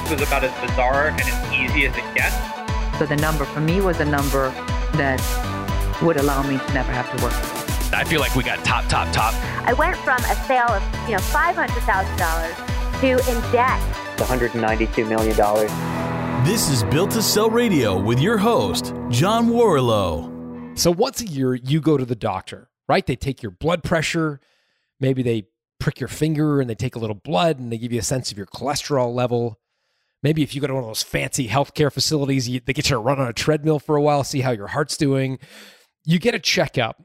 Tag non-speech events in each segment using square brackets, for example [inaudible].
this was about as bizarre and as easy as it gets. So the number for me was a number that would allow me to never have to work. I feel like we got top, top, top. I went from a sale of, you know, $500,000 to in debt. $192 million. This is Built to Sell Radio with your host, John Warrillow. So once a year, you go to the doctor, right? They take your blood pressure. Maybe they prick your finger and they take a little blood and they give you a sense of your cholesterol level. Maybe if you go to one of those fancy healthcare facilities, you, they get you to run on a treadmill for a while, see how your heart's doing. You get a checkup.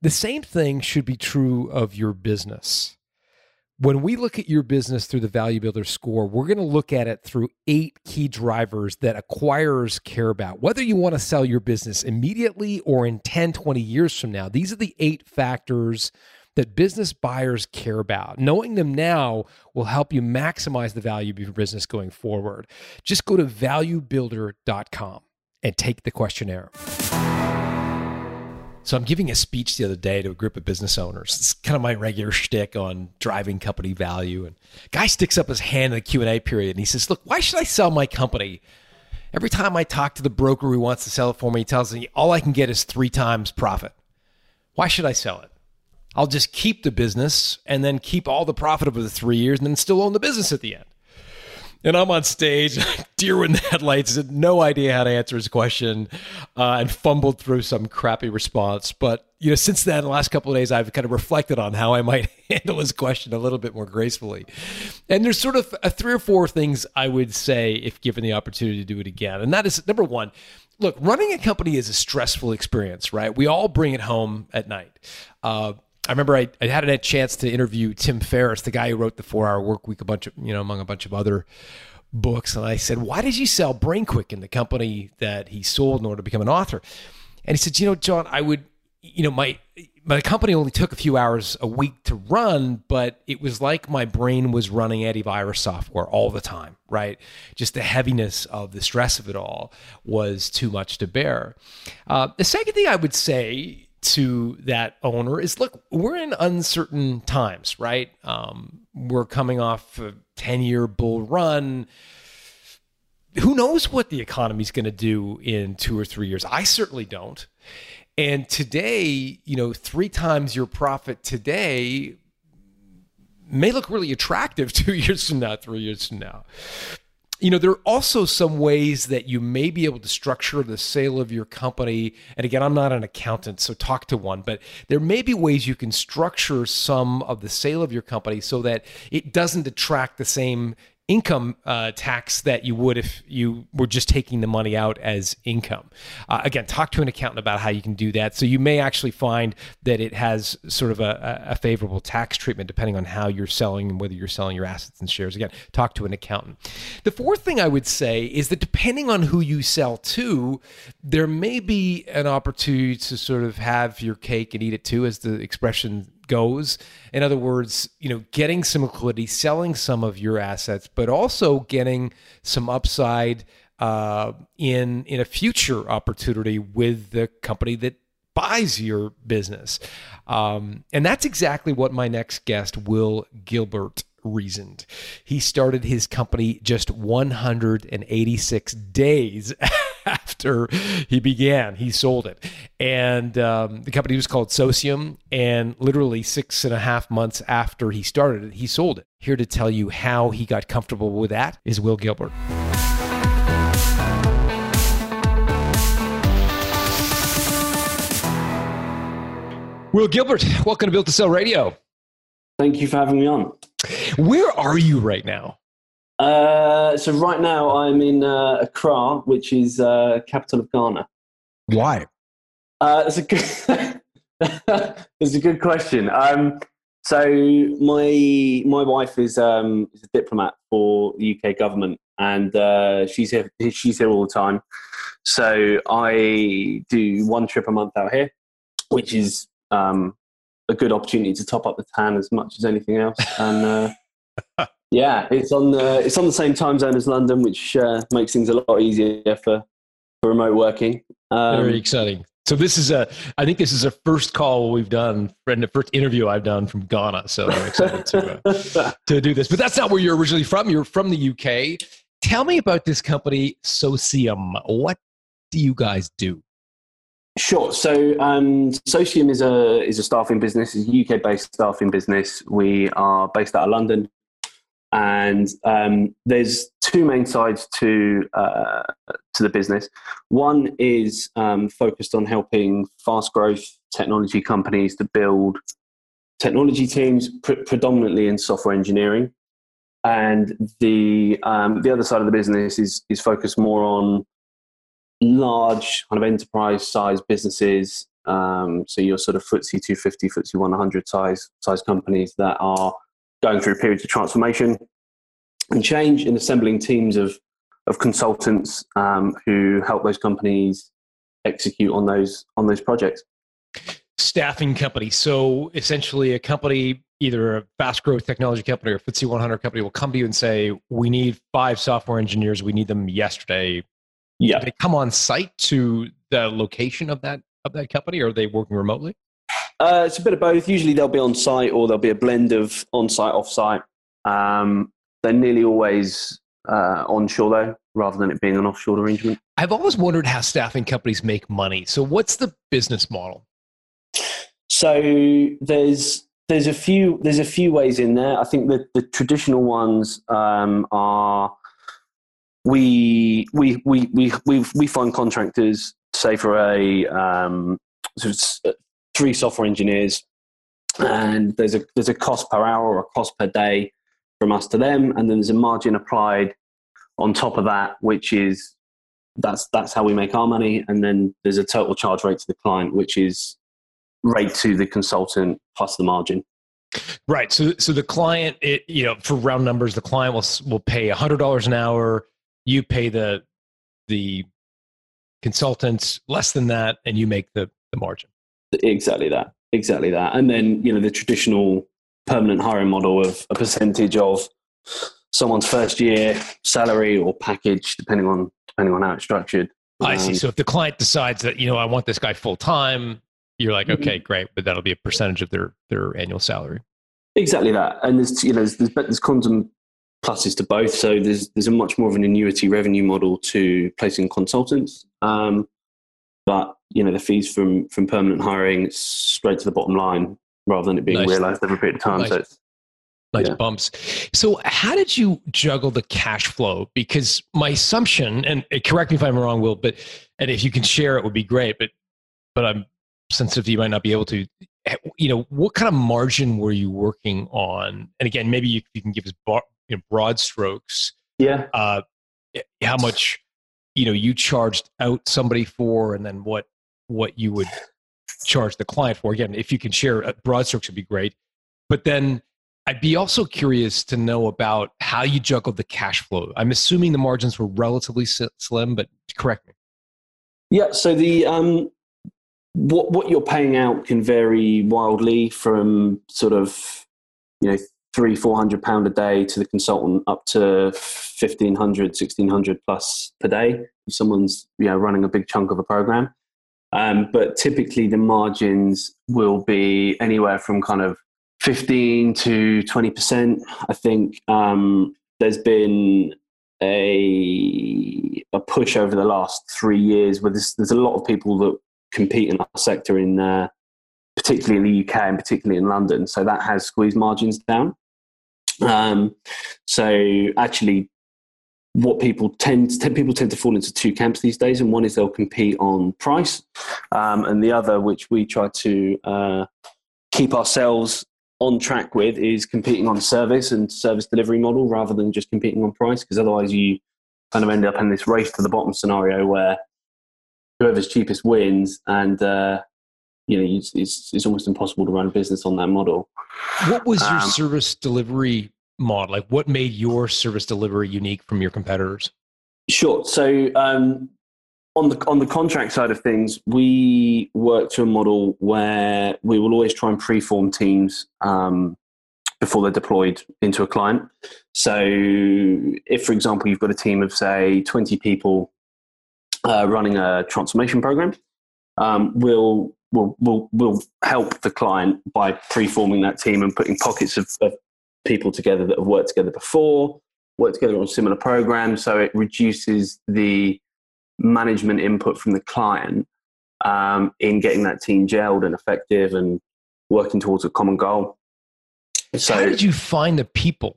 The same thing should be true of your business. When we look at your business through the Value Builder score, we're going to look at it through eight key drivers that acquirers care about. Whether you want to sell your business immediately or in 10, 20 years from now, these are the eight factors that business buyers care about. Knowing them now will help you maximize the value of your business going forward. Just go to valuebuilder.com and take the questionnaire. So I'm giving a speech the other day to a group of business owners. It's kind of my regular shtick on driving company value. And guy sticks up his hand in the Q and A period, and he says, "Look, why should I sell my company? Every time I talk to the broker who wants to sell it for me, he tells me all I can get is three times profit. Why should I sell it? I'll just keep the business and then keep all the profit over the three years, and then still own the business at the end." And I'm on stage, [laughs] deer in the headlights, had no idea how to answer his question, uh, and fumbled through some crappy response. But you know, since then, the last couple of days, I've kind of reflected on how I might [laughs] handle his question a little bit more gracefully. And there's sort of three or four things I would say if given the opportunity to do it again. And that is number one, look, running a company is a stressful experience, right? We all bring it home at night. Uh, I remember I, I, had a chance to interview Tim Ferriss, the guy who wrote the Four Hour Work Week, a bunch of you know among a bunch of other books, and I said, "Why did you sell BrainQuicken the company that he sold in order to become an author?" And he said, "You know, John, I would, you know, my my company only took a few hours a week to run, but it was like my brain was running antivirus software all the time, right? Just the heaviness of the stress of it all was too much to bear." Uh, the second thing I would say to that owner is look, we're in uncertain times, right? Um, we're coming off a 10 year bull run. Who knows what the economy is going to do in two or three years? I certainly don't. And today, you know, three times your profit today may look really attractive [laughs] two years from now, three years from now you know, there are also some ways that you may be able to structure the sale of your company. And again, I'm not an accountant, so talk to one, but there may be ways you can structure some of the sale of your company so that it doesn't attract the same income uh, tax that you would if you were just taking the money out as income. Uh, again, talk to an accountant about how you can do that. So you may actually find that it has sort of a, a favorable tax treatment depending on how you're selling and whether you're selling your assets and shares. Again, talk to an accountant. The fourth thing I would say is that depending on who you sell to, there may be an opportunity to sort of have your cake and eat it too, as the expression goes. In other words, you know, getting some liquidity, selling some of your assets, but also getting some upside uh, in in a future opportunity with the company that buys your business. Um, and that's exactly what my next guest, Will Gilbert, reasoned. He started his company just 186 days [laughs] [laughs] after he began. He sold it. And um, the company was called Socium. And literally six and a half months after he started it, he sold it. Here to tell you how he got comfortable with that is Will Gilbert. Will Gilbert, welcome to Built to Sell Radio. Thank you for having me on. Where are you right now? Uh, so right now I'm in uh, Accra, which is uh, capital of Ghana. Why? Uh, that's a good. [laughs] that's a good question. Um, so my my wife is um, is a diplomat for the UK government, and uh, she's here she's here all the time. So I do one trip a month out here, which is um, a good opportunity to top up the tan as much as anything else. And uh, [laughs] yeah, it's on the it's on the same time zone as London, which uh, makes things a lot easier for for remote working. Um, Very exciting. So this is a, I think this is a first call we've done, and the first interview I've done from Ghana. So I'm excited to uh, [laughs] to do this. But that's not where you're originally from. You're from the UK, tell me about this company, Socium. What do you guys do? Sure. So, um, Socium is a is a staffing business. is a UK based staffing business. We are based out of London, and um, there's two main sides to uh, to the business. One is um, focused on helping fast growth technology companies to build technology teams, pr- predominantly in software engineering, and the um, the other side of the business is is focused more on large kind of enterprise size businesses. Um, so your sort of FTSE 250, FTSE 100 size size companies that are going through periods of transformation and change in assembling teams of of consultants um, who help those companies execute on those on those projects. Staffing company. So essentially, a company, either a fast growth technology company or FTSE 100 company, will come to you and say, "We need five software engineers. We need them yesterday. Yeah. they come on site to the location of that of that company, or are they working remotely? Uh, it's a bit of both. Usually they'll be on site or there'll be a blend of on site, off site. Um, they're nearly always uh, onshore though, rather than it being an offshore arrangement. I've always wondered how staffing companies make money. So, what's the business model? So there's there's a few there's a few ways in there. I think that the traditional ones um, are we we we we we we find contractors say for a um, so it's uh, three software engineers, and there's a there's a cost per hour or a cost per day from us to them, and then there's a margin applied on top of that, which is that's that's how we make our money, and then there's a total charge rate to the client, which is rate to the consultant plus the margin. Right. So, so the client, it, you know, for round numbers, the client will will pay hundred dollars an hour. You pay the the consultants less than that, and you make the the margin. Exactly that. Exactly that. And then, you know, the traditional permanent hiring model of a percentage of someone's first year salary or package, depending on depending on how it's structured. I see. Um, So if the client decides that you know I want this guy full time, you're like, Mm-hmm. okay, great, but that'll be a percentage of their their annual salary. Exactly that. And there's you know there's, there's, there's cons and pluses to both. So there's there's a much more of an annuity revenue model to placing consultants. Um, but you know the fees from from permanent hiring straight to the bottom line rather than it being Nice. realised over a period of time. Nice. So it's, nice Yeah. bumps. So, how did you juggle the cash flow? Because my assumption, and correct me if I'm wrong, Will, but and if you can share it, would be great. But but I'm sensitive you might not be able to. You know, what kind of margin were you working on? And again, maybe you, you can give us bar, you know, broad strokes. yeah. Uh, how much you know you charged out somebody for, and then what what you would charge the client for. Again, if you can share uh, broad strokes, would be great. But then I'd be also curious to know about how you juggled the cash flow. I'm assuming the margins were relatively slim, but correct me. Yeah, so the um, what what you're paying out can vary wildly from sort of you know three four hundred pound a day to the consultant up to 1500 1600 plus per day if someone's you know running a big chunk of a program um, but typically the margins will be anywhere from kind of 15 to 20 percent i think um, there's been a a push over the last three years where there's, there's a lot of people that compete in our sector in uh, particularly in the UK and particularly in London. So that has squeezed margins down. Um, so actually, what people tend to, people tend to fall into two camps these days, and one is they'll compete on price, um, and the other, which we try to uh, keep ourselves on track with, is competing on service and service delivery model rather than just competing on price, because otherwise you kind of end up in this race to the bottom scenario where whoever's cheapest wins, and uh, you know it's, it's it's almost impossible to run a business on that model. What was your Um, service delivery model? Like, what made your service delivery unique from your competitors? Sure. So um, on the on the contract side of things, we work to a model where we will always try and preform teams um, before they're deployed into a client. So, if for example you've got a team of say twenty people uh, running a transformation program, um, we'll we'll we'll we'll help the client by preforming that team and putting pockets of, of people together that have worked together before work together on similar programs, so it reduces the management input from the client um, in getting that team gelled and effective and working towards a common goal. So, How did you find the people?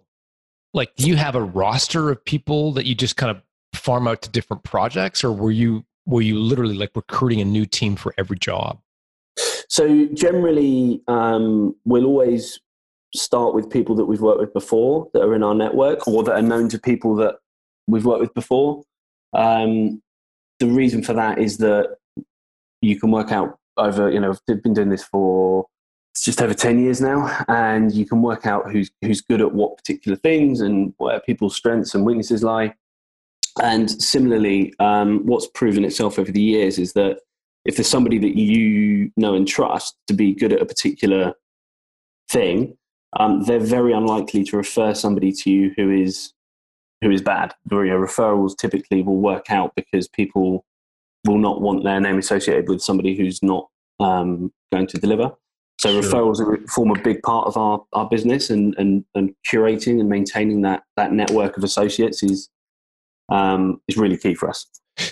Like, do you have a roster of people that you just kind of farm out to different projects, or were you were you literally like recruiting a new team for every job? So generally, um, we'll always start with people that we've worked with before that are in our network or that are known to people that we've worked with before. Um, the reason for that is that you can work out over, you know, I've been doing this for just over 10 years now, and you can work out who's, who's good at what particular things and where people's strengths and weaknesses lie. And similarly, um, what's proven itself over the years is that if there's somebody that you know and trust to be good at a particular thing, um, they're very unlikely to refer somebody to you who is who is bad. You know, referrals typically will work out because people will not want their name associated with somebody who's not um, going to deliver. So sure. referrals form a big part of our, our business, and, and, and curating and maintaining that that network of associates is um, is really key for us.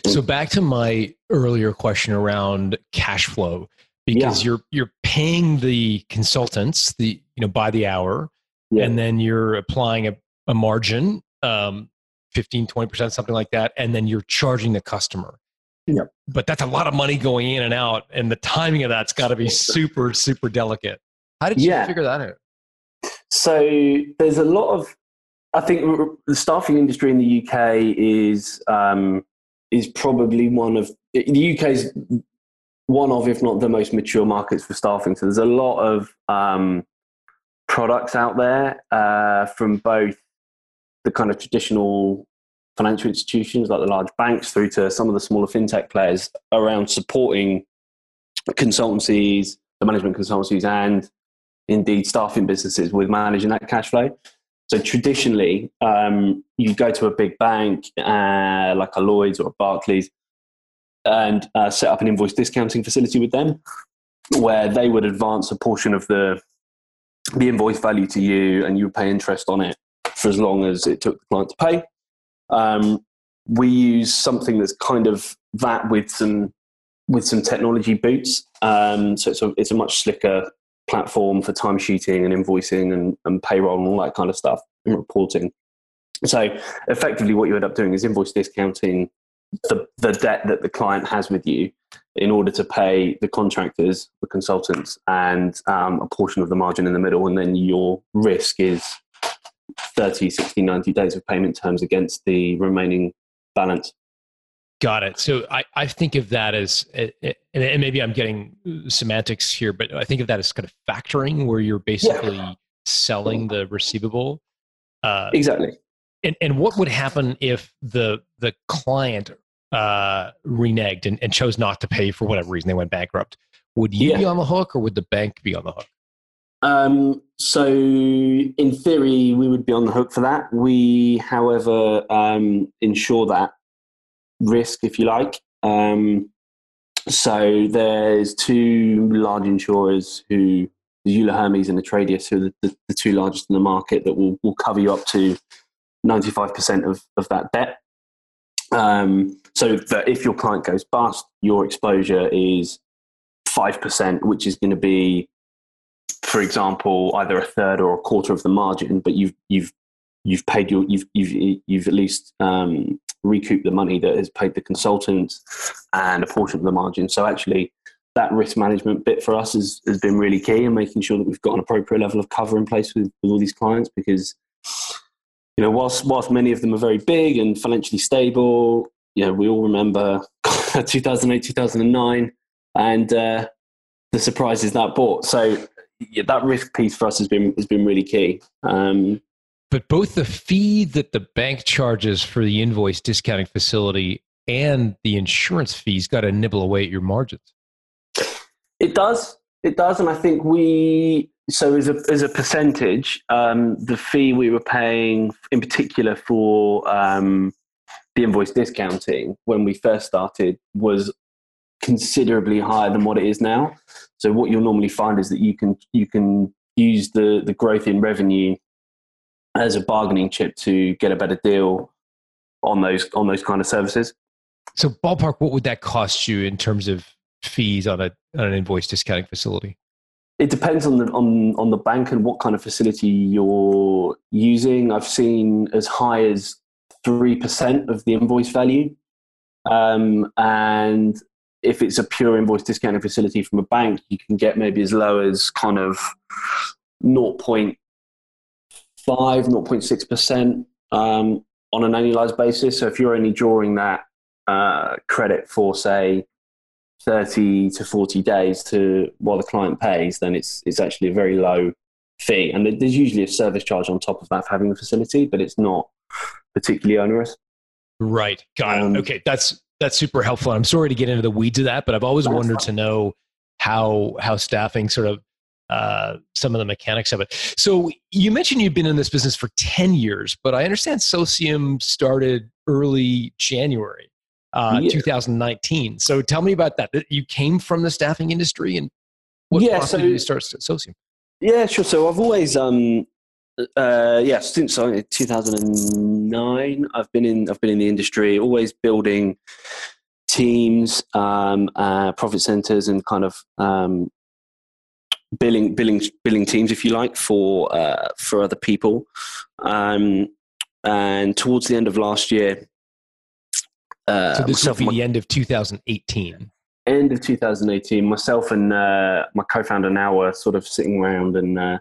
So back to my earlier question around cash flow, because yeah. you're you're paying the consultants the you know by the hour, yeah. and then you're applying a, a margin, um, 15, 20 percent, something like that, and then you're charging the customer. Yep. But that's a lot of money going in and out, and the timing of that's got to be super super delicate. How did you yeah. figure that out? So there's a lot of I think the staffing industry in the UK is um, is probably one of the UK's one of, if not the most mature markets for staffing. So there's a lot of um, products out there uh, from both the kind of traditional financial institutions like the large banks through to some of the smaller fintech players around supporting consultancies, the management consultancies, and indeed staffing businesses with managing that cash flow. So traditionally, um, you go to a big bank uh, like a Lloyd's or a Barclays and uh, set up an invoice discounting facility with them, where they would advance a portion of the the invoice value to you, and you would pay interest on it for as long as it took the client to pay. Um, we use something that's kind of that with some with some technology boots. Um, so it's a, it's a much slicker platform for timesheeting and invoicing and, and payroll and all that kind of stuff and reporting. So effectively, what you end up doing is invoice discounting the, the debt that the client has with you in order to pay the contractors, the consultants, and um, a portion of the margin in the middle. And then your risk is 30, 60, 90 days of payment terms against the remaining balance. Got it. So I, I think of that as, and maybe I'm getting semantics here, but I think of that as kind of factoring, where you're basically yeah. selling the receivable. Uh, exactly. And and what would happen if the the client uh, reneged and, and chose not to pay for whatever reason they went bankrupt? Would you yeah. be on the hook, or would the bank be on the hook? Um, so, in theory, we would be on the hook for that. We, however, um, ensure that risk, if you like. Um, so there's two large insurers who, Euler Hermes and Atradius, who are the, the, the, two largest in the market that will, will cover you up to 95% of, of that debt. Um, so that if your client goes bust, your exposure is 5%, which is going to be, for example, either a third or a quarter of the margin, but you've, you've, you've paid your, you've, you've, you've at least um, recoup the money that has paid the consultant and a portion of the margin. So actually, that risk management bit for us has, has been really key in making sure that we've got an appropriate level of cover in place with, with all these clients because you know whilst whilst many of them are very big and financially stable you know we all remember [laughs] 2008 2009 and uh, the surprises that brought so yeah, that risk piece for us has been has been really key um, but both the fee that the bank charges for the invoice discounting facility and the insurance fees got to nibble away at your margins. It does. It does. And I think we, so as a, as a percentage, um, the fee we were paying in particular for um, the invoice discounting when we first started was considerably higher than what it is now. So what you'll normally find is that you can, you can use the, the growth in revenue as a bargaining chip to get a better deal on those on those kind of services. So ballpark, what would that cost you in terms of fees on a on an invoice discounting facility? It depends on the on on the bank and what kind of facility you're using. I've seen as high as three percent of the invoice value, um, and if it's a pure invoice discounting facility from a bank, you can get maybe as low as kind of 0.5, 0.6 percent um, on an annualized basis. So if you're only drawing that uh, credit for say 30 to 40 days to while the client pays, then it's it's actually a very low fee. And there's usually a service charge on top of that for having the facility, but it's not particularly onerous. Right. Got Um, it. Okay. That's that's super helpful. I'm sorry to get into the weeds of that, but I've always wondered to know how how staffing sort of uh, some of the mechanics of it. So you mentioned you've been in this business for 10 years, but I understand Socium started early January uh, Yeah. 2019. So tell me about that. You came from the staffing industry and what Yeah, prompted so- you to start Socium? Yeah, sure. So I've always, um, uh, yeah, since uh, 2009, I've been in, I've been in the industry, always building teams, um, uh, profit centers, and kind of um, billing, billing, billing teams, if you like, for uh, for other people. Um, and towards the end of last year, uh, So this would be my- the end of 2018. end of 2018, myself and uh, my co-founder now were sort of sitting around and uh,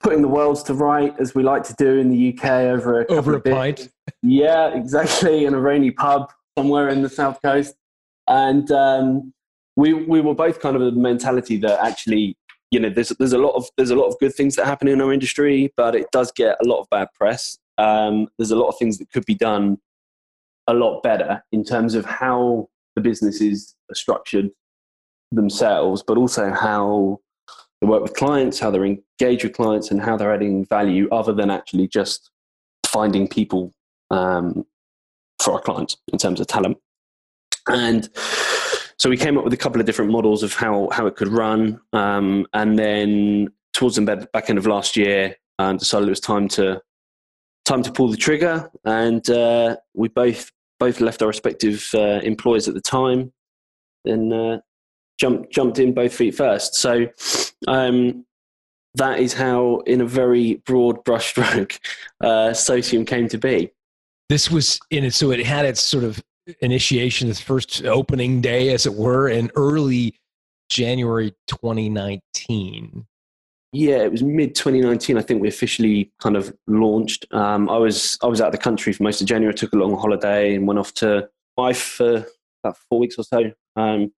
putting the worlds to right, as we like to do in the UK, over a Over a pint. Yeah, exactly, in a rainy pub somewhere in the south coast, and um, we we were both kind of of the mentality that actually, you know, there's there's a lot of there's a lot of good things that happen in our industry, but it does get a lot of bad press. Um, there's a lot of things that could be done a lot better in terms of how the businesses are structured themselves, but also how they work with clients, how they're engaged with clients, and how they're adding value other than actually just finding people um, for our clients in terms of talent. And so we came up with a couple of different models of how, how it could run. Um, and then towards the back end of last year, um, decided it was time to time to pull the trigger. And uh, we both both left our respective uh, employers at the time and uh, jumped jumped in both feet first. So um, that is how, in a very broad brushstroke, [laughs] uh, Socium came to be. this was in it so it had its sort of initiation its first opening day as it were in early january 2019 Yeah, it was mid 2019. I think we officially kind of launched. Um, I was I was out of the country for most of January. I took a long holiday and went off to wife for about four weeks or so. Um,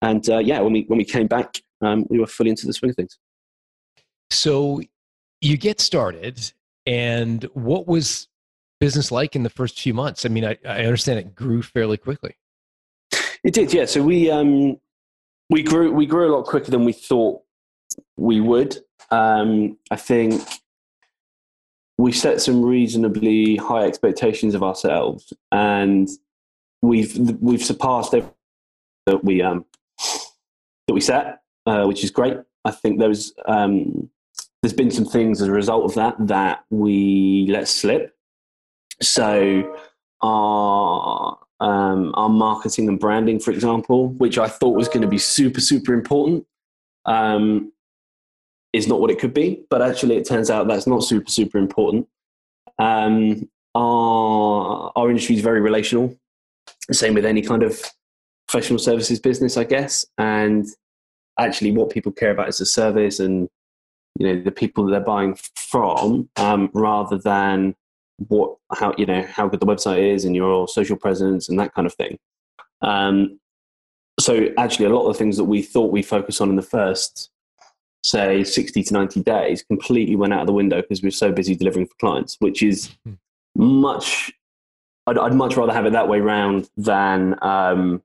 and uh, yeah, when we when we came back, um, we were fully into the swing of things. so you get started and what was business like in the first few months i mean i, I understand it grew fairly quickly It did, yeah. So we um, we grew we grew a lot quicker than we thought we would. Um, I think we set some reasonably high expectations of ourselves, and we've we've surpassed everything that we um, that we set, uh, which is great. I think there was um, there's been some things as a result of that that we let slip. So our um, our marketing and branding, for example, which I thought was going to be super super important, um, is not what it could be. But actually, it turns out that's not super super important. Um, our our industry is very relational. Same with any kind of professional services business, I guess. And actually, what people care about is the service and you know the people that they're buying from, um, rather than what how you know how good the website is and your social presence and that kind of thing. Um, so actually, a lot of the things that we thought we focus on in the first say 60 to 90 days completely went out of the window because we were so busy delivering for clients, which is much, I'd, I'd much rather have it that way round than um,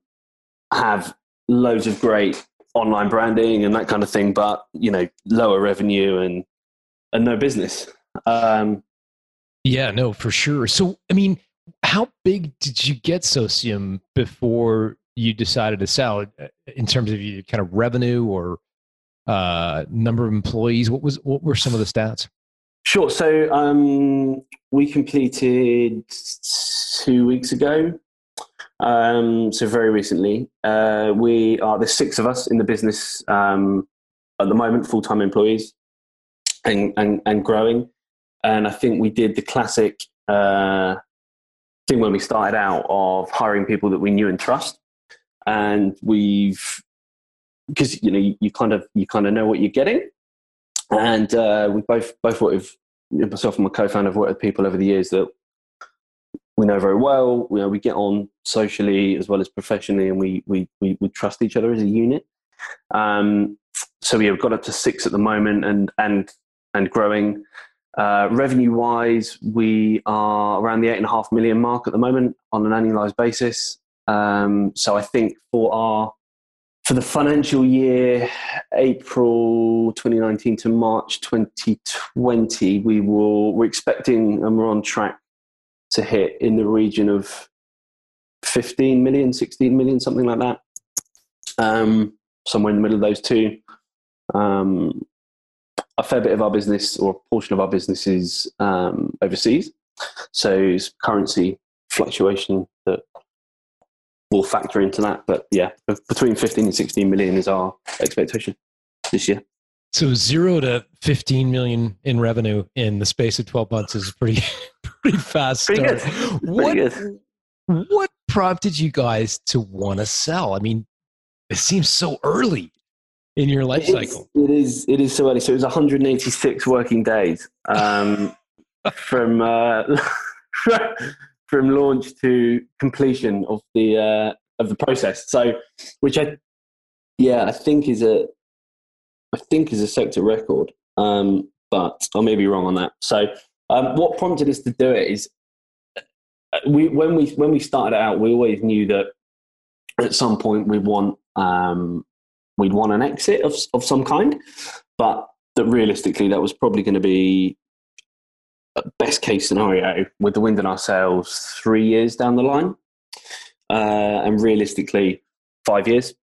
have loads of great online branding and that kind of thing, but, you know, lower revenue and, and no business. Um, yeah no for sure so i mean how big did you get socium before you decided to sell uh, in terms of your kind of revenue or uh, number of employees what was what were some of the stats Sure. So um, we completed two weeks ago. Um, so very recently, uh, we are there's six of us in the business um, at the moment, full time employees, and, and and growing. And I think we did the classic uh, thing when we started out of hiring people that we knew and trust, and we've because you know you, you kind of you kind of know what you're getting, and uh, we both both worked with myself and my co-founder have worked with people over the years that we know very well. You know, we get on socially as well as professionally, and we we we, we trust each other as a unit. Um, so we have got up to six at the moment, and and and growing. Uh, revenue wise, we are around the eight and a half million mark at the moment on an annualized basis. Um, so I think for our for the financial year April 2019 to March 2020, we will we're expecting and we're on track to hit in the region of 15 million, 16 million, something like that. Um, somewhere in the middle of those two. Um, a fair bit of our business or a portion of our business is um, overseas. So it's currency fluctuation that will factor into that. But yeah, between 15 and 16 million is our expectation this year. So zero to 15 million in revenue in the space of 12 months is pretty, [laughs] pretty fast. Pretty start. good. What, Pretty good. what prompted you guys to want to sell? I mean, it seems so early in your life It is- cycle. It is. It is so early. So it was 186 working days um, [laughs] from uh, [laughs] from launch to completion of the uh, of the process. So, which I, yeah, I think is a, I think is a sector record. Um, but I may be wrong on that. So, um, what prompted us to do it is, uh, we when we when we started out, we always knew that at some point we'd want um, we'd want an exit of, of some kind, but that realistically that was probably going to be best case scenario with the wind in our sails three years down the line, uh, and realistically five years.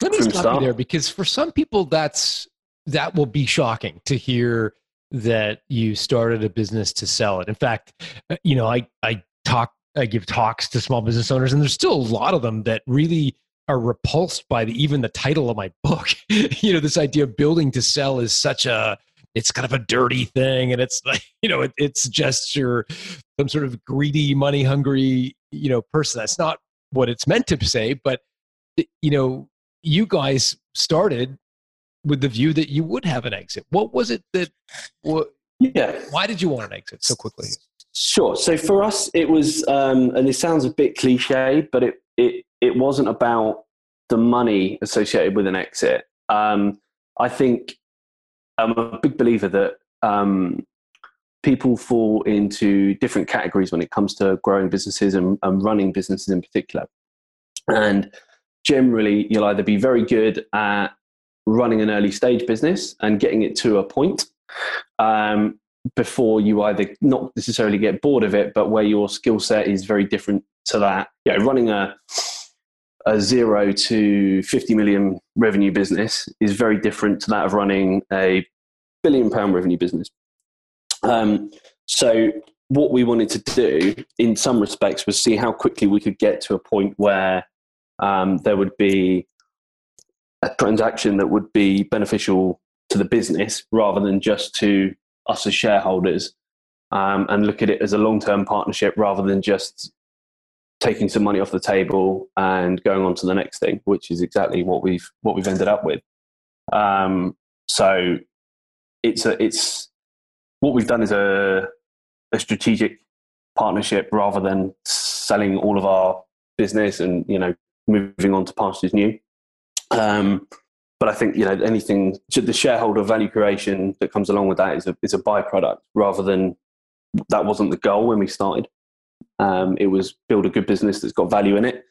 Let me stop start. you there because for some people that's that will be shocking to hear that you started a business to sell it. In fact, uh, you know, I I talk I give talks to small business owners and there's still a lot of them that really are repulsed by the, even the title of my book. [laughs] you know, this idea of building to sell is such a it's kind of a dirty thing and it's like, [laughs] you know, it, it suggests you're some sort of greedy, money hungry, you know, person. That's not what it's meant to say, but you know, you guys started with the view that you would have an exit. What was it that? What, Yeah, why did you want an exit so quickly? Sure. So for us, it was, um, and it sounds a bit cliche, but it it it wasn't about the money associated with an exit. Um, I think I'm a big believer that um, people fall into different categories when it comes to growing businesses and, and running businesses in particular. And generally, you'll either be very good at running an early stage business and getting it to a point, um, before you either not necessarily get bored of it, but where your skill set is very different to that. Yeah, running a a zero to 50 million revenue business is very different to that of running a billion pound revenue business. Um, so, what we wanted to do in some respects was see how quickly we could get to a point where um, there would be a transaction that would be beneficial to the business rather than just to us as shareholders um, and look at it as a long term partnership rather than just taking some money off the table and going on to the next thing, which is exactly what we've what we've ended up with. Um, so it's a, it's what we've done is a a strategic partnership rather than selling all of our business and you know moving on to pastures new. Um, but I think you know anything the shareholder value creation that comes along with that is a is a byproduct rather than that wasn't the goal when we started. Um, it was build a good business that's got value in it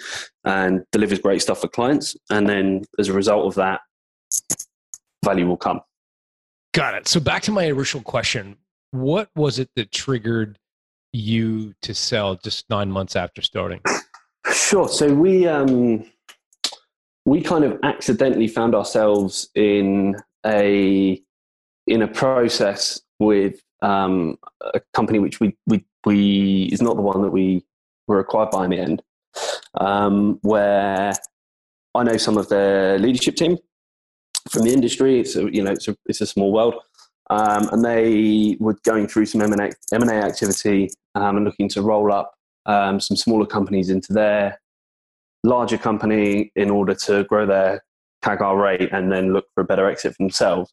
and delivers great stuff for clients, and then as a result of that, value will come. Got it. So back to my original question: What was it that triggered you to sell just nine months after starting? Sure. So we um, we kind of accidentally found ourselves in a in a process with um, a company which we, we we is not the one that we were acquired by in the end, um, where I know some of their leadership team from the industry. It's a, you know it's a, it's a small world, um, and they were going through some M and A activity um, and looking to roll up um, some smaller companies into their larger company in order to grow their CAGR rate and then look for a better exit for themselves.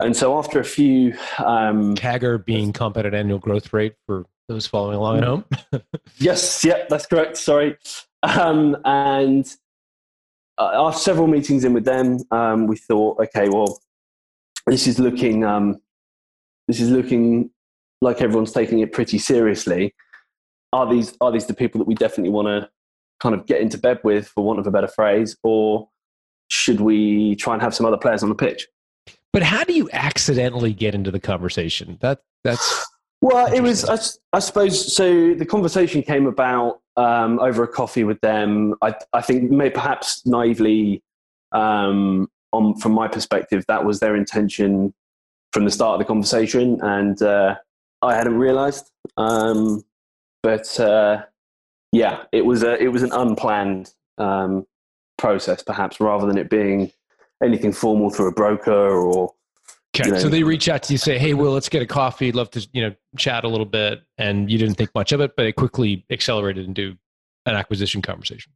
And so after a few um, CAGR being compounded annual growth rate for those following along at home. [laughs] [laughs] yes, yeah, that's correct. Sorry. Um, and uh, after several meetings in with them, um, we thought, okay, well, this is looking um, this is looking like everyone's taking it pretty seriously. Are these are these the people that we definitely want to kind of get into bed with, for want of a better phrase, or should we try and have some other players on the pitch? But how do you accidentally get into the conversation? That that's well, it was I, I, suppose so. The conversation came about um, over a coffee with them. I, I think maybe perhaps naively, um, on from my perspective, that was their intention from the start of the conversation, and uh, I hadn't realised. Um, but uh, yeah, it was a it was an unplanned um, process, perhaps, rather than it being anything formal through a broker or. Okay, you know, so they reach out to you, say, "Hey, Will, let's get a coffee. Love to, you know, chat a little bit." And you didn't think much of it, but it quickly accelerated into an acquisition conversation.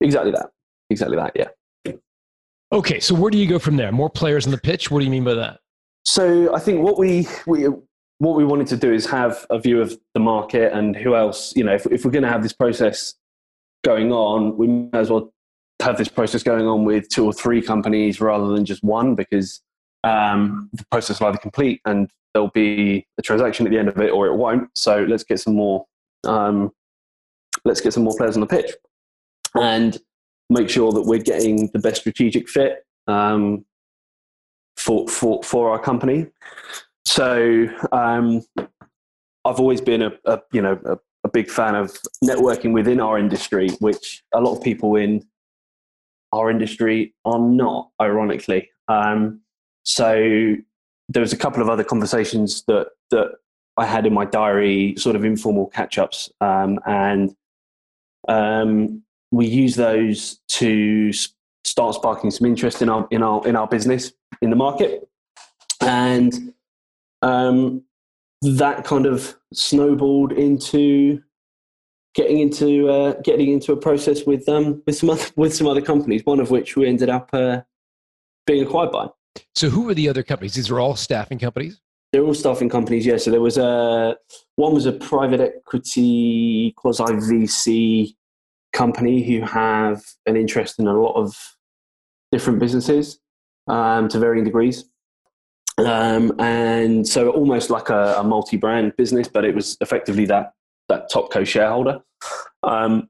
Exactly that. Exactly that. Yeah. Okay, so where do you go from there? More players in the pitch. What do you mean by that? So I think what we we what we wanted to do is have a view of the market and who else. You know, if if we're going to have this process going on, we may as well have this process going on with two or three companies rather than just one because um, the process will either complete and there'll be a transaction at the end of it or it won't. So let's get some more um, let's get some more players on the pitch and make sure that we're getting the best strategic fit um, for, for, for our company. So um, I've always been a, a you know a, a, big fan of networking within our industry, which a lot of people in our industry are not, ironically. Um, so there was a couple of other conversations that that I had in my diary, sort of informal catch ups, um, and um, we use those to start sparking some interest in our in our in our business in the market, and um, that kind of snowballed into getting into uh, getting into a process with um, with some other, with some other companies. One of which we ended up uh, being acquired by. So, who were the other companies? These are all staffing companies. They're all staffing companies. Yeah. So there was a one was a private equity quasi VC company who have an interest in a lot of different businesses um, to varying degrees. Um, and so almost like a, a, multi-brand business, but it was effectively that that top co-shareholder. Um,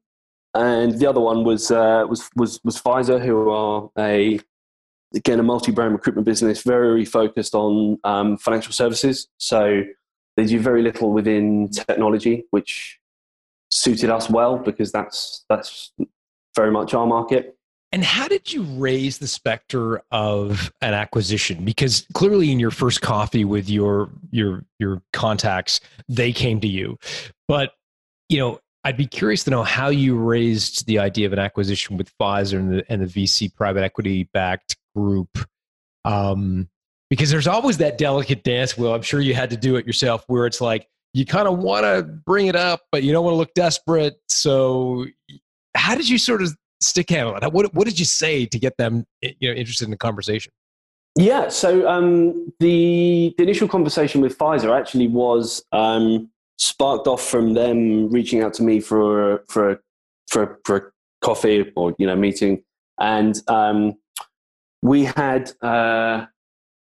and the other one was uh, was was was Pfizer, who are a again a multi-brand recruitment business, very focused on um, financial services. So they do very little within technology, which suited us well because that's that's very much our market. And how did you raise the specter of an acquisition? Because clearly, in your first coffee with your your your contacts, they came to you. But you know, I'd be curious to know how you raised the idea of an acquisition with Pfizer and the, and the VC private equity backed group. Um, because there's always that delicate dance. Well, I'm sure you had to do it yourself, where it's like you kind of want to bring it up, but you don't want to look desperate. So, how did you sort of stick handle it? What, what did you say to get them you know, interested in the conversation? Yeah, so um, the, the initial conversation with Pfizer actually was um, sparked off from them reaching out to me for for for for a coffee or you know meeting, and um, we had uh,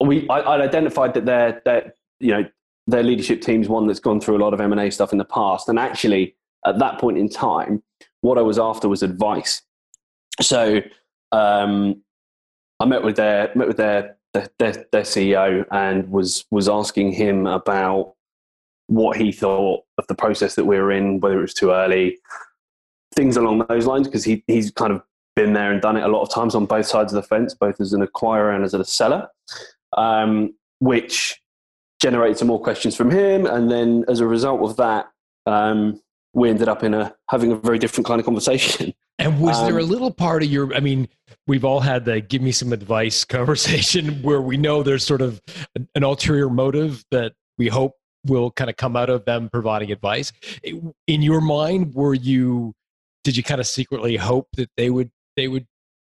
we I, would identified that their their you know their leadership team is one that's gone through a lot of M and A stuff in the past, and actually at that point in time, what I was after was advice so um, I met with their met with their, their their CEO and was was asking him about what he thought of the process that we were in, whether it was too early, things along those lines, because he he's kind of been there and done it a lot of times on both sides of the fence, both as an acquirer and as a seller, um, which generated some more questions from him, and then as a result of that, um, we ended up in a having a very different kind of conversation. [laughs] And was there a Um, little part of your, I mean, we've all had the give me some advice [laughs] conversation where we know there's sort of an, an ulterior motive that we hope will kind of come out of them providing advice. In your mind, were you, did you kind of secretly hope that they would, they would,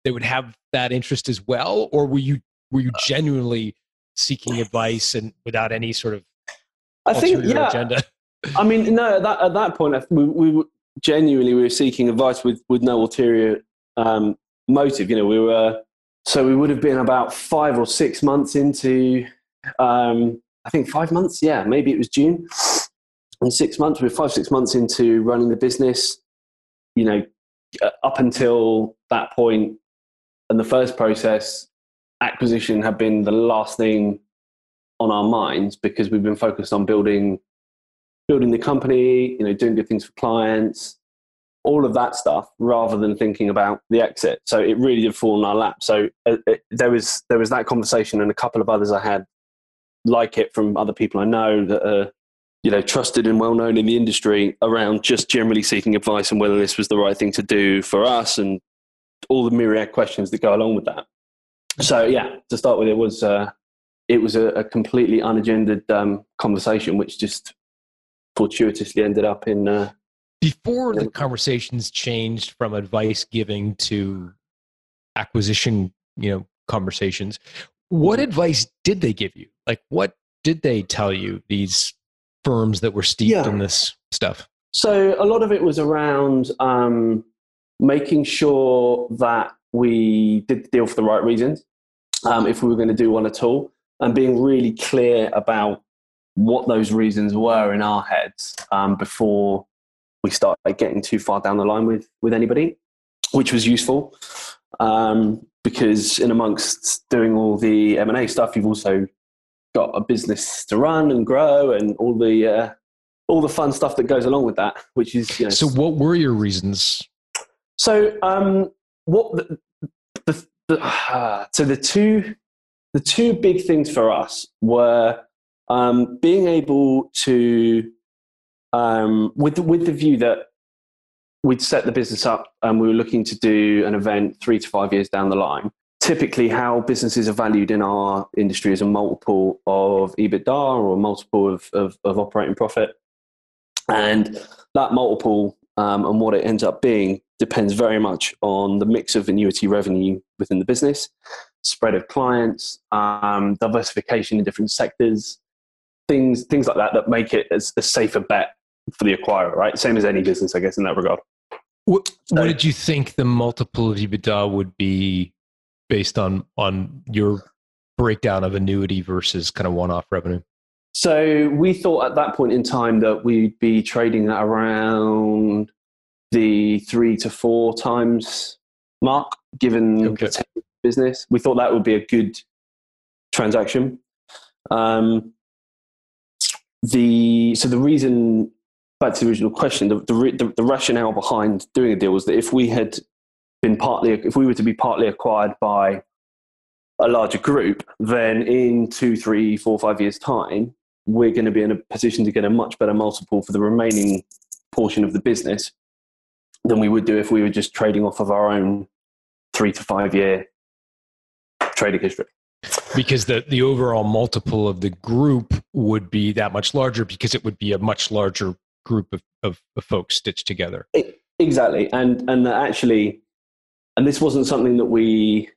they would have that interest as well? Or were you, were you genuinely seeking advice and without any sort of I think, yeah, agenda? I mean, no, at that, at that point, we, we genuinely we were seeking advice with, with no ulterior um, motive. You know, we were, so we would have been about five or six months into, um, I think five months, yeah, maybe it was June. And six months, we we're five, six months into running the business. You know, uh, up until that point and the first process, acquisition had been the last thing on our minds because we've been focused on building building the company, you know, doing good things for clients, all of that stuff, rather than thinking about the exit. So it really did fall in our lap. So uh, it, there was there was that conversation and a couple of others I had like it from other people I know that are you know trusted and well known in the industry around just generally seeking advice on whether this was the right thing to do for us and all the myriad questions that go along with that. So yeah, to start with, it was uh, it was a, a completely unagendered um, conversation, which just fortuitously ended up in. Uh, before the conversations changed from advice giving to acquisition you know conversations what Mm-hmm. advice did they give you like what did they tell you these firms that were steeped Yeah. in this stuff so a lot of it was around um, making sure that we did the deal for the right reasons, um, if we were going to do one at all, and being really clear about what those reasons were in our heads um, before we started getting too far down the line with with anybody, which was useful um, because in amongst doing all the M and A stuff, you've also got a business to run and grow, and all the uh, all the fun stuff that goes along with that, which is you know. so what were your reasons So um, what the, the, the uh, [sighs] so the two the two big things for us were um, being able to um, with the, with the view that we'd set the business up and we were looking to do an event three to five years down the line. Typically, how businesses are valued in our industry is a multiple of EBITDA or a multiple of, of, of operating profit. And that multiple um, and what it ends up being depends very much on the mix of annuity revenue within the business, spread of clients, um, diversification in different sectors, things things like that that make it as a safer bet for the acquirer, right? Same as any business, I guess, in that regard. what, what did you think the multiple of ebitda would be based on on your breakdown of annuity versus kind of one-off revenue So we thought at that point in time that we'd be trading at around the three to four times mark, given Okay. the business. We thought that would be a good transaction. Um, the so the reason back to the original question, the, the, the, rationale behind doing a deal was that if we had been partly, if we were to be partly acquired by a larger group, then in two, three, four, five years' time, we're going to be in a position to get a much better multiple for the remaining portion of the business than we would do if we were just trading off of our own three to five year trading history. because the the overall multiple of the group would be that much larger because it would be a much larger group of, of, of folks stitched together. E- Exactly, and and actually, and this wasn't something that we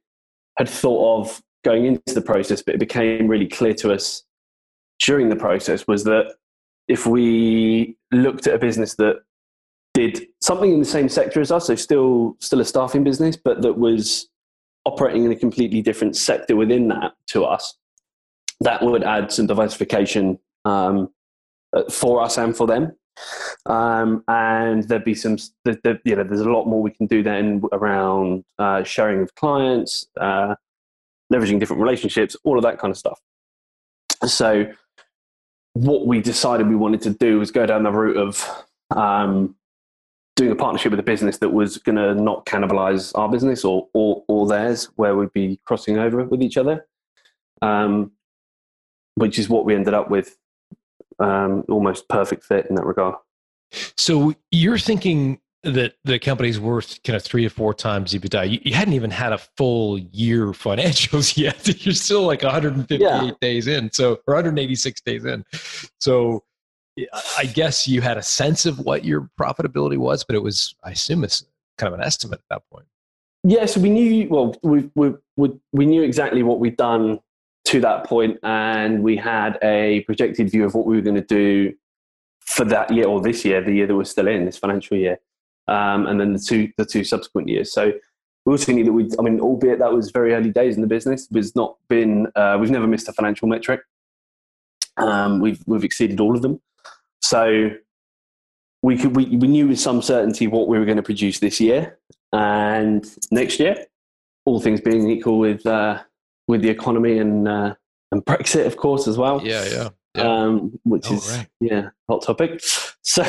had thought of going into the process, but it became really clear to us during the process was that if we looked at a business that did something in the same sector as us, so still still a staffing business, but that was operating in a completely different sector within that to us, that would add some diversification um, uh, for us and for them. Um, and there'd be some the, the, you know there's a lot more we can do then around uh, sharing with clients uh, leveraging different relationships all of that kind of stuff. So what we decided we wanted to do was go down the route of um, doing a partnership with a business that was going to not cannibalize our business or, or, or theirs where we'd be crossing over with each other. Um, which is what we ended up with. Um, almost perfect fit in that regard. So you're thinking that the company's worth kind of three to four times EBITDA. You, you hadn't even had a full year financials [laughs] yet. You're still like 158 Yeah. days in, so or 186 days in. So I guess you had a sense of what your profitability was, but it was, I assume, it's kind of an estimate at that point. Yeah, so we knew. Well, we we we, we knew exactly what we'd done to that point, and we had a projected view of what we were going to do for that year or this year, the year that we're still in, this financial year, um, and then the two the two subsequent years. So we also knew that we. I mean, albeit that was very early days in the business, was not been. Uh, we've never missed a financial metric. Um, we've we've exceeded all of them. So we could we, we knew with some certainty what we were going to produce this year and next year. All things being equal with uh, with the economy and uh, and Brexit, of course, as well. Yeah, yeah. Yeah. Um, which Oh, is right. yeah hot topic. So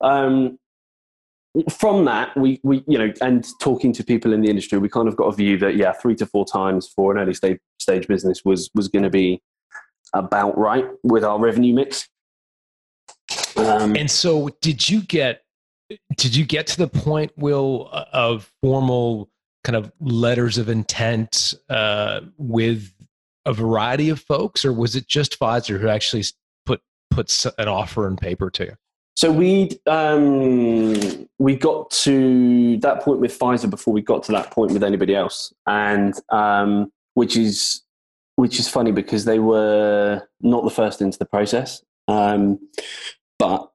um, from that, we we you know, and talking to people in the industry, we kind of got a view that yeah, three to four times for an early stage stage business was was going to be about right with our revenue mix. Um, And so, did you get did you get to the point, Will, of formal kind of letters of intent uh, with a variety of folks, or was it just Pfizer who actually put puts an offer in paper to you? So we um, we got to that point with Pfizer before we got to that point with anybody else, and um, which is which is funny because they were not the first into the process, um, but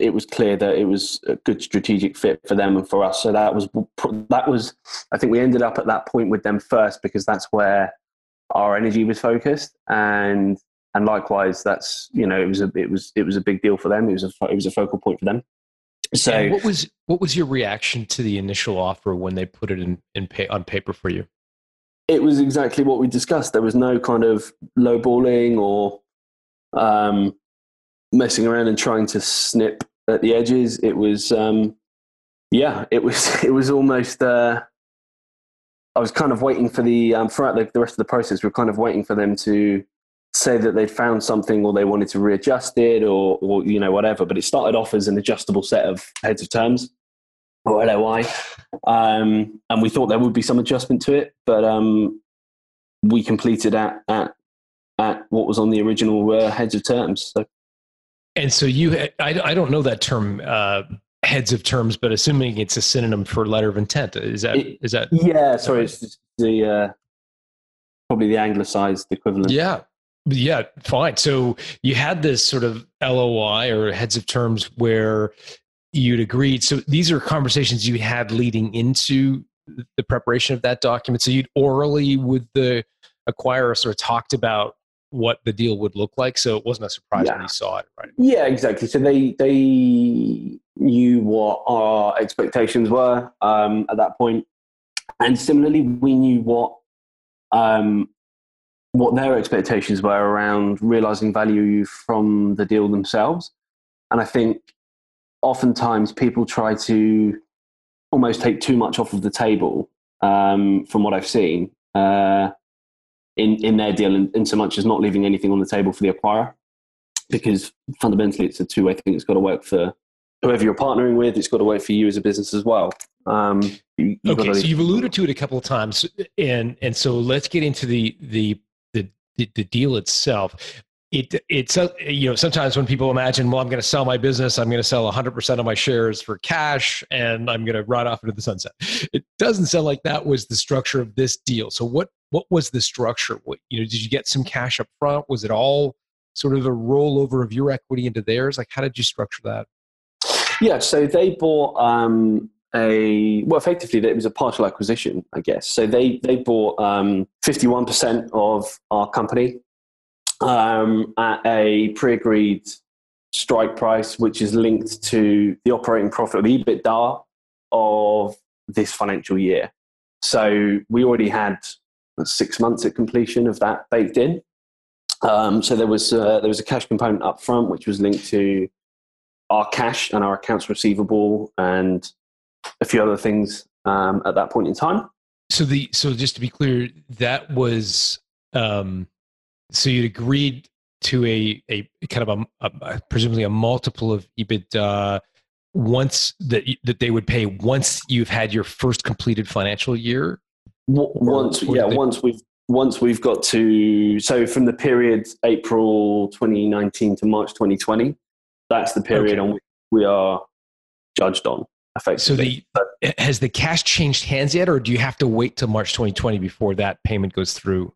it was clear that it was a good strategic fit for them and for us. So that was that was I think we ended up at that point with them first because that's where our energy was focused and and likewise that's you know it was a it was it was a big deal for them it was a it was a focal point for them so And what was what was your reaction to the initial offer when they put it in, in pa- on paper for you? it was exactly what we discussed there was no kind of lowballing or um messing around and trying to snip at the edges. It was um yeah it was [laughs] it was almost uh i was kind of waiting for the um throughout the, the rest of the process we are kind of waiting for them to say that they'd found something or they wanted to readjust it or or you know whatever. But it started off as an adjustable set of heads of terms or LOI um and we thought there would be some adjustment to it but um we completed at at at what was on the original uh, heads of terms. So And so you, I, I don't know that term, uh, heads of terms, but assuming it's a synonym for letter of intent, is that It- is that? Yeah, sorry, it's the uh, probably the anglicized equivalent. Yeah, yeah, fine. So you had this sort of LOI or heads of terms where you'd agreed. So these are conversations you had leading into the preparation of that document. So you'd orally with the acquirer sort of talked about what the deal would look like. So it wasn't a surprise when he saw it, right? Yeah, exactly. So they they knew what our expectations were um, at that point, and similarly, we knew what um, what their expectations were around realizing value from the deal themselves. And I think oftentimes people try to almost take too much off of the table um, from what I've seen uh, in in their deal, in, in so much as not leaving anything on the table for the acquirer because fundamentally it's a two-way thing. It's got to work for whoever you're partnering with. It's got to work for you as a business as well. Um, you, okay so you've alluded to it a couple of times and and so let's get into the the the the, the deal itself it it's uh, you know sometimes when people imagine well i'm going to sell my business i'm going to sell 100% of my shares for cash and i'm going to ride off into the sunset. It doesn't sound like that was the structure of this deal. So what what was the structure? What you know did you get some cash up front? Was it all sort of a rollover of your equity into theirs? Like how did you structure that? Yeah, so they bought um, a well, effectively it was a partial acquisition, I guess. So they they bought um, fifty one percent of our company um, at a pre-agreed strike price, which is linked to the operating profit, the EBITDA of this financial year. So we already had six months at completion of that baked in. Um, so there was uh, there was a cash component up front, which was linked to our cash and our accounts receivable and a few other things um, at that point in time. So the so just to be clear, that was um, so you'd agreed to a a kind of a, a presumably a multiple of EBITDA once that that they would pay once you've had your first completed financial year. Once, or yeah, they- once we've once we've got to so from the period April 2019 to March 2020, that's the period Okay. on which we are judged on So the has the cash changed hands yet, or do you have to wait till March 2020 before that payment goes through?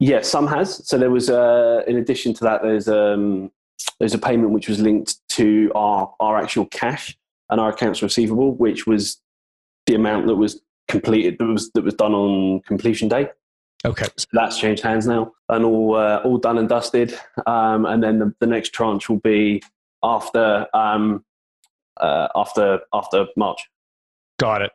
Yeah, some has. So there was, uh, in addition to that, there's um, there's a payment which was linked to our our actual cash and our accounts receivable, which was the amount that was completed that was that was done on completion day. Okay. So that's changed hands now and all uh, all done and dusted. Um, and then the, the next tranche will be after um, uh, after after March. Got it.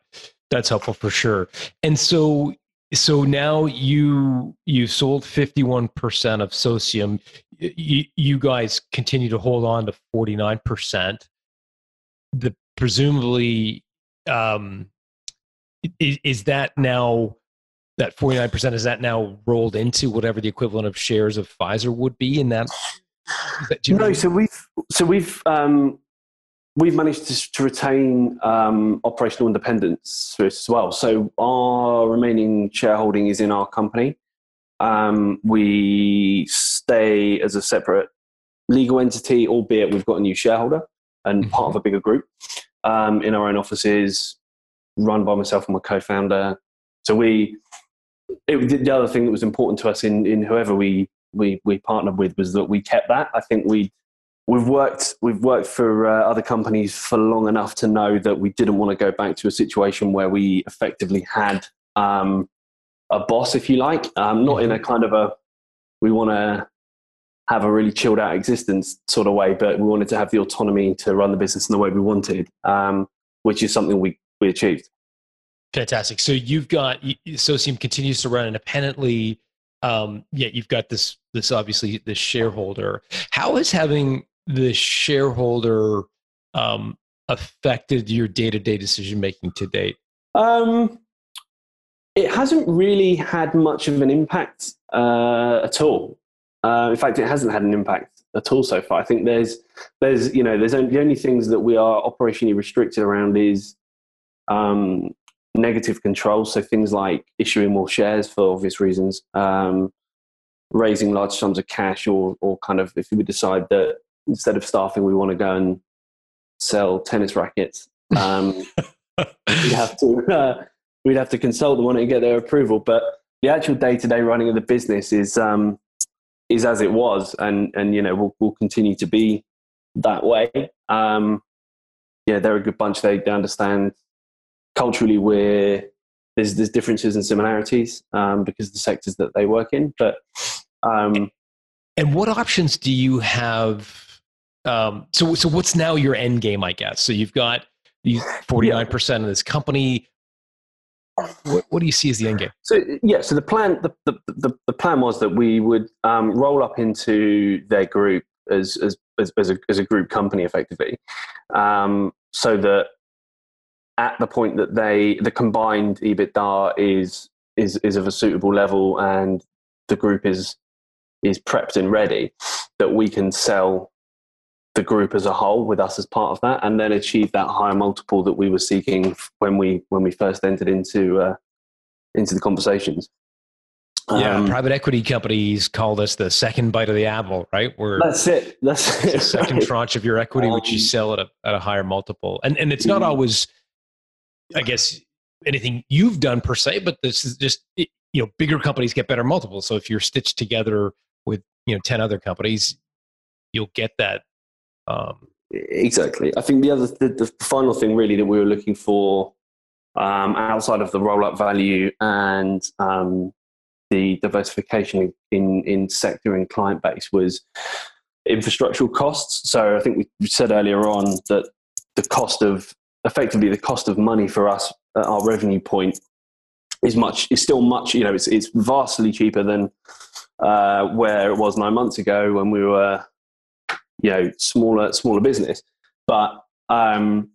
That's helpful for sure. And so so now you you sold 51% of Socium. You, you guys continue to hold on to 49%. The presumably um is, is that now that 49% is that now rolled into whatever the equivalent of shares of Pfizer would be in that, that do you know- No, so we've so we've um, we've managed to, to retain um, operational independence as well. So our remaining shareholding is in our company. Um, we stay as a separate legal entity, albeit we've got a new shareholder and part of a bigger group um, in our own offices, run by myself and my co-founder. So we, it, the other thing that was important to us in, in whoever we, we, we partnered with was that we kept that. I think we, we've worked, we've worked for uh, other companies for long enough to know that we didn't want to go back to a situation where we effectively had um, a boss, if you like, um, not in a kind of a, we want to have a really chilled out existence sort of way, but we wanted to have the autonomy to run the business in the way we wanted, um, which is something we, we achieved. Fantastic. So you've got Socium continues to run independently. Um, yet you've got this this obviously this shareholder. How is having the shareholder um, affected your day to day decision making to date? Um, it hasn't really had much of an impact uh, at all. Uh, in fact, it hasn't had an impact at all so far. I think there's, there's, you know, there's only, the only things that we are operationally restricted around is um, negative control. So things like issuing more shares for obvious reasons, um, raising large sums of cash, or or kind of if we decide that instead of staffing, we want to go and sell tennis rackets. Um, [laughs] we'd have to [laughs] uh, we'd have to consult them on it and get their approval. But the actual day to day running of the business is um, is as it was, and and you know will will continue to be that way. Um, yeah, they're a good bunch. They, they understand culturally we're there's there's differences and similarities um, because of the sectors that they work in, but. Um, And what options do you have? Um, so so what's now your end game? I guess so. You've got these forty nine percent of this company. What, what do you see as the end game? So yeah, so the plan the, the, the, the plan was that we would um, roll up into their group as as as, as, a, as a group company effectively, um, so that at the point that they the combined EBITDA is is is of a suitable level and the group is is prepped and ready, that we can sell the group as a whole with us as part of that, and then achieve that higher multiple that we were seeking when we when we first entered into uh, into the conversations. Yeah, Um, private equity companies call this the second bite of the apple, right? Where that's it. That's the it. second right. tranche of your equity, which you Um, sell at a at a higher multiple, and and it's not Mhm. always, I guess, anything you've done per se, but this is just you know bigger companies get better multiples. So if you're stitched together with you know ten other companies, you'll get that. Um, Exactly. I think the other, the, the final thing really that we were looking for um, outside of the roll up value and um, the diversification in, in sector and client base was infrastructural costs. So I think we said earlier on that the cost of effectively the cost of money for us at our revenue point is much is still much you know it's it's vastly cheaper than uh, where it was nine months ago when we were you know smaller smaller business but um,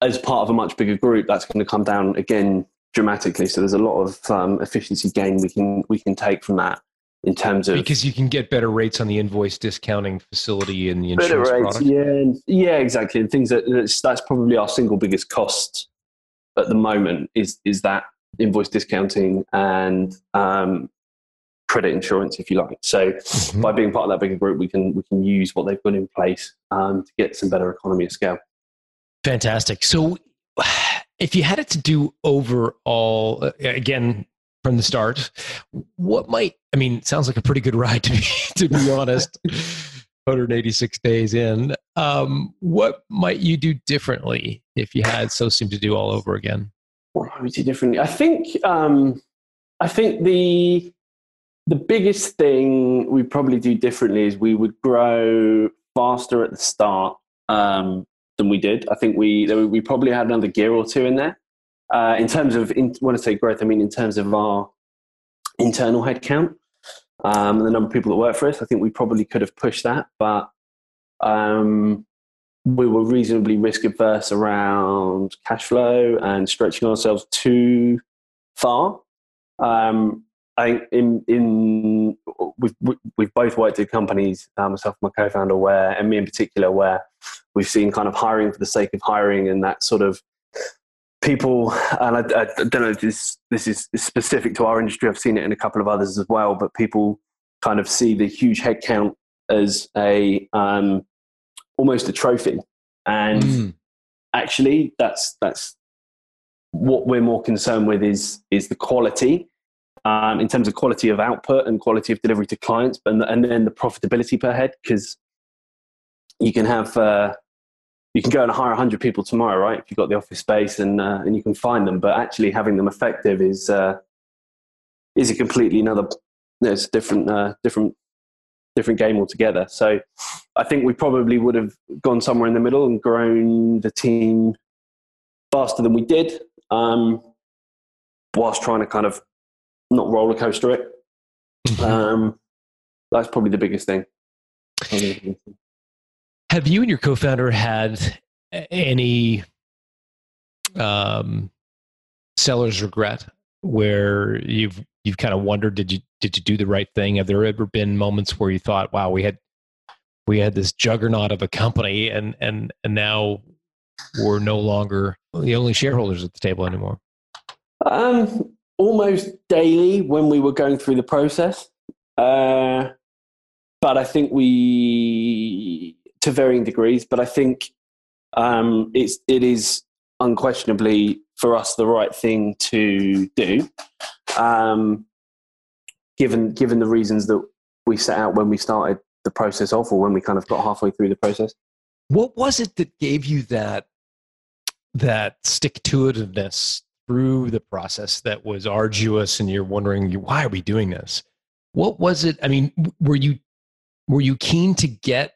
as part of a much bigger group that's going to come down again dramatically so there's a lot of um, efficiency gain we can we can take from that in terms of because you can get better rates on the invoice discounting facility and the better insurance rates. product. Yeah, and- yeah, exactly. And things that that's, that's probably our single biggest cost at the moment is is that invoice discounting and um, credit insurance, if you like. So Mhm. by being part of that bigger group, we can we can use what they've put in place um, to get some better economy of scale. Fantastic. So, [sighs] if you had it to do overall, uh, again from the start, what might I mean? It sounds like a pretty good ride to be [laughs] to be [laughs] honest. 186 days in. Um, what might you do differently if you had so soon to do all over again? What might we do differently? I think um, I think the the biggest thing we probably do differently is we would grow faster at the start um, than we did. I think we we probably had another gear or two in there. Uh, in terms of in, when I say growth, I mean in terms of our internal headcount um, and the number of people that work for us. I think we probably could have pushed that, but um, we were reasonably risk averse around cash flow and stretching ourselves too far. Um, I think in in we've we've both worked at companies, uh, myself and my co-founder, where and me in particular, where we've seen kind of hiring for the sake of hiring and that sort of people. And I, I don't know if this this is specific to our industry. I've seen it in a couple of others as well. But people kind of see the huge headcount as a um, almost a trophy, and Mm. actually that's that's what we're more concerned with is is the quality um, in terms of quality of output and quality of delivery to clients, and and then the profitability per head because you can have uh, you can go and hire 100 people tomorrow, right? If you've got the office space and uh, and you can find them, but actually having them effective is uh, is a completely another. It's a different uh, different different game altogether. So I think we probably would have gone somewhere in the middle and grown the team faster than we did, um, whilst trying to kind of not roller coaster it. Um, that's probably the biggest thing. Have you and your co-founder had any um, seller's regret where you've you've kind of wondered did you did you do the right thing? Have there ever been moments where you thought, wow, we had we had this juggernaut of a company and and and now we're no longer the only shareholders at the table anymore? Um, almost daily when we were going through the process. Uh, but I think we, to varying degrees, but I think um, it's, it is unquestionably for us the right thing to do, um, given, given the reasons that we set out when we started the process off or when we kind of got halfway through the process. What was it that gave you that that stick to itiveness through the process that was arduous and you're wondering why are we doing this? What was it? I mean, were you were you keen to get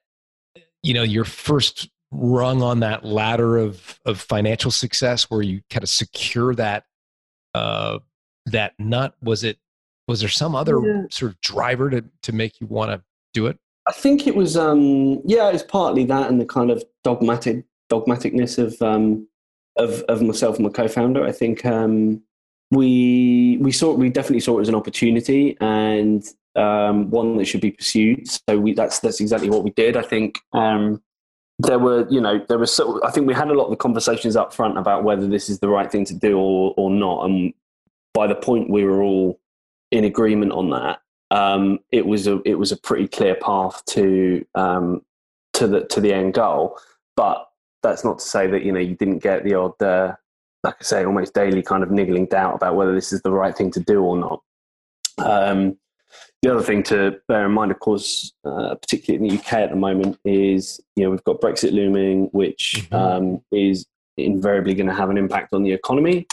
you know your first rung on that ladder of of financial success where you kind of secure that uh that nut was it was there some other Yeah. sort of driver to to make you want to do it I think it was um yeah, it's partly that and the kind of dogmatic dogmaticness of um of of myself and my co-founder. I think um we we saw we definitely saw it as an opportunity and um one that should be pursued. So we that's that's exactly what we did. I think um there were you know there was I think we had a lot of conversations up front about whether this is the right thing to do or or not and by the point we were all in agreement on that um, it was a it was a pretty clear path to um, to the to the end goal. But that's not to say that you know you didn't get the odd, uh, like I say, almost daily kind of niggling doubt about whether this is the right thing to do or not. Um, the other thing to bear in mind, of course, uh, particularly in the UK at the moment, is you know we've got Brexit looming, which Mhm. um, is invariably going to have an impact on the economy.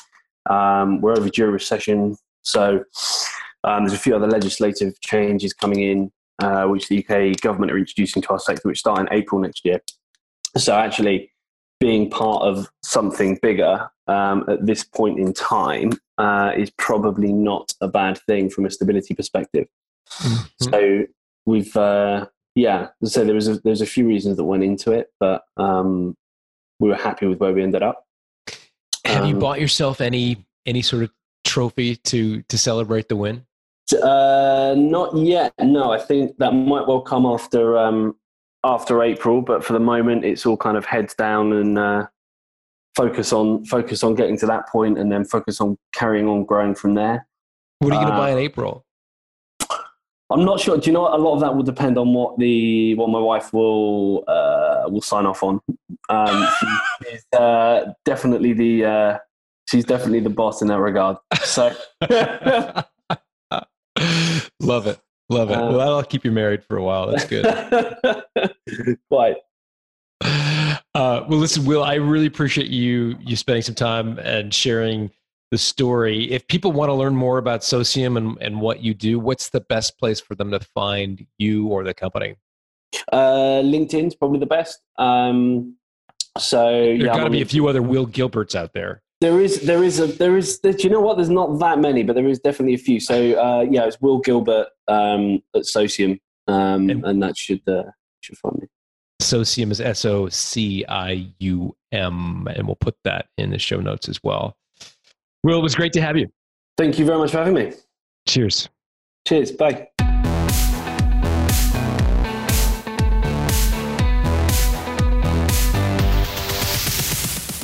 Um, we're overdue a recession, so um, there's a few other legislative changes coming in, uh, which the UK government are introducing to our sector, which start in April next year. So actually, being part of something bigger um, at this point in time uh, is probably not a bad thing from a stability perspective. So we've, uh, yeah, so there was a, there's a few reasons that went into it, but um, we were happy with where we ended up. Have you Um, bought yourself any any sort of trophy to to celebrate the win? Uh, not yet. No, I think that might well come after um, after April. But for the moment, it's all kind of heads down and uh, focus on focus on getting to that point, and then focus on carrying on growing from there. What are you going to Uh, buy in April? I'm not sure. Do you know what? A lot of that will depend on what the what my wife will uh, will sign off on. Um, she's uh, definitely the uh, she's definitely the boss in that regard. So [laughs] Love it. Love it. Uh, well, that'll keep you married for a while. That's good. [laughs] quite. Uh, well, listen, Will, I really appreciate you you spending some time and sharing the story. If people want to learn more about Socium and, and what you do, what's the best place for them to find you or the company? Uh, LinkedIn's probably the best. Um, so There yeah, got to be a few other Will Gilberts out there. There is, there is a, there is. Do you know what? There's not that many, but there is definitely a few. So uh, yeah, it's Will Gilbert um, at Socium, um, And- and, that should uh, should find me. Socium is S O C I U M, and we'll put that in the show notes as well. Will, it was great to have you. Thank you very much for having me. Cheers. Cheers. Bye.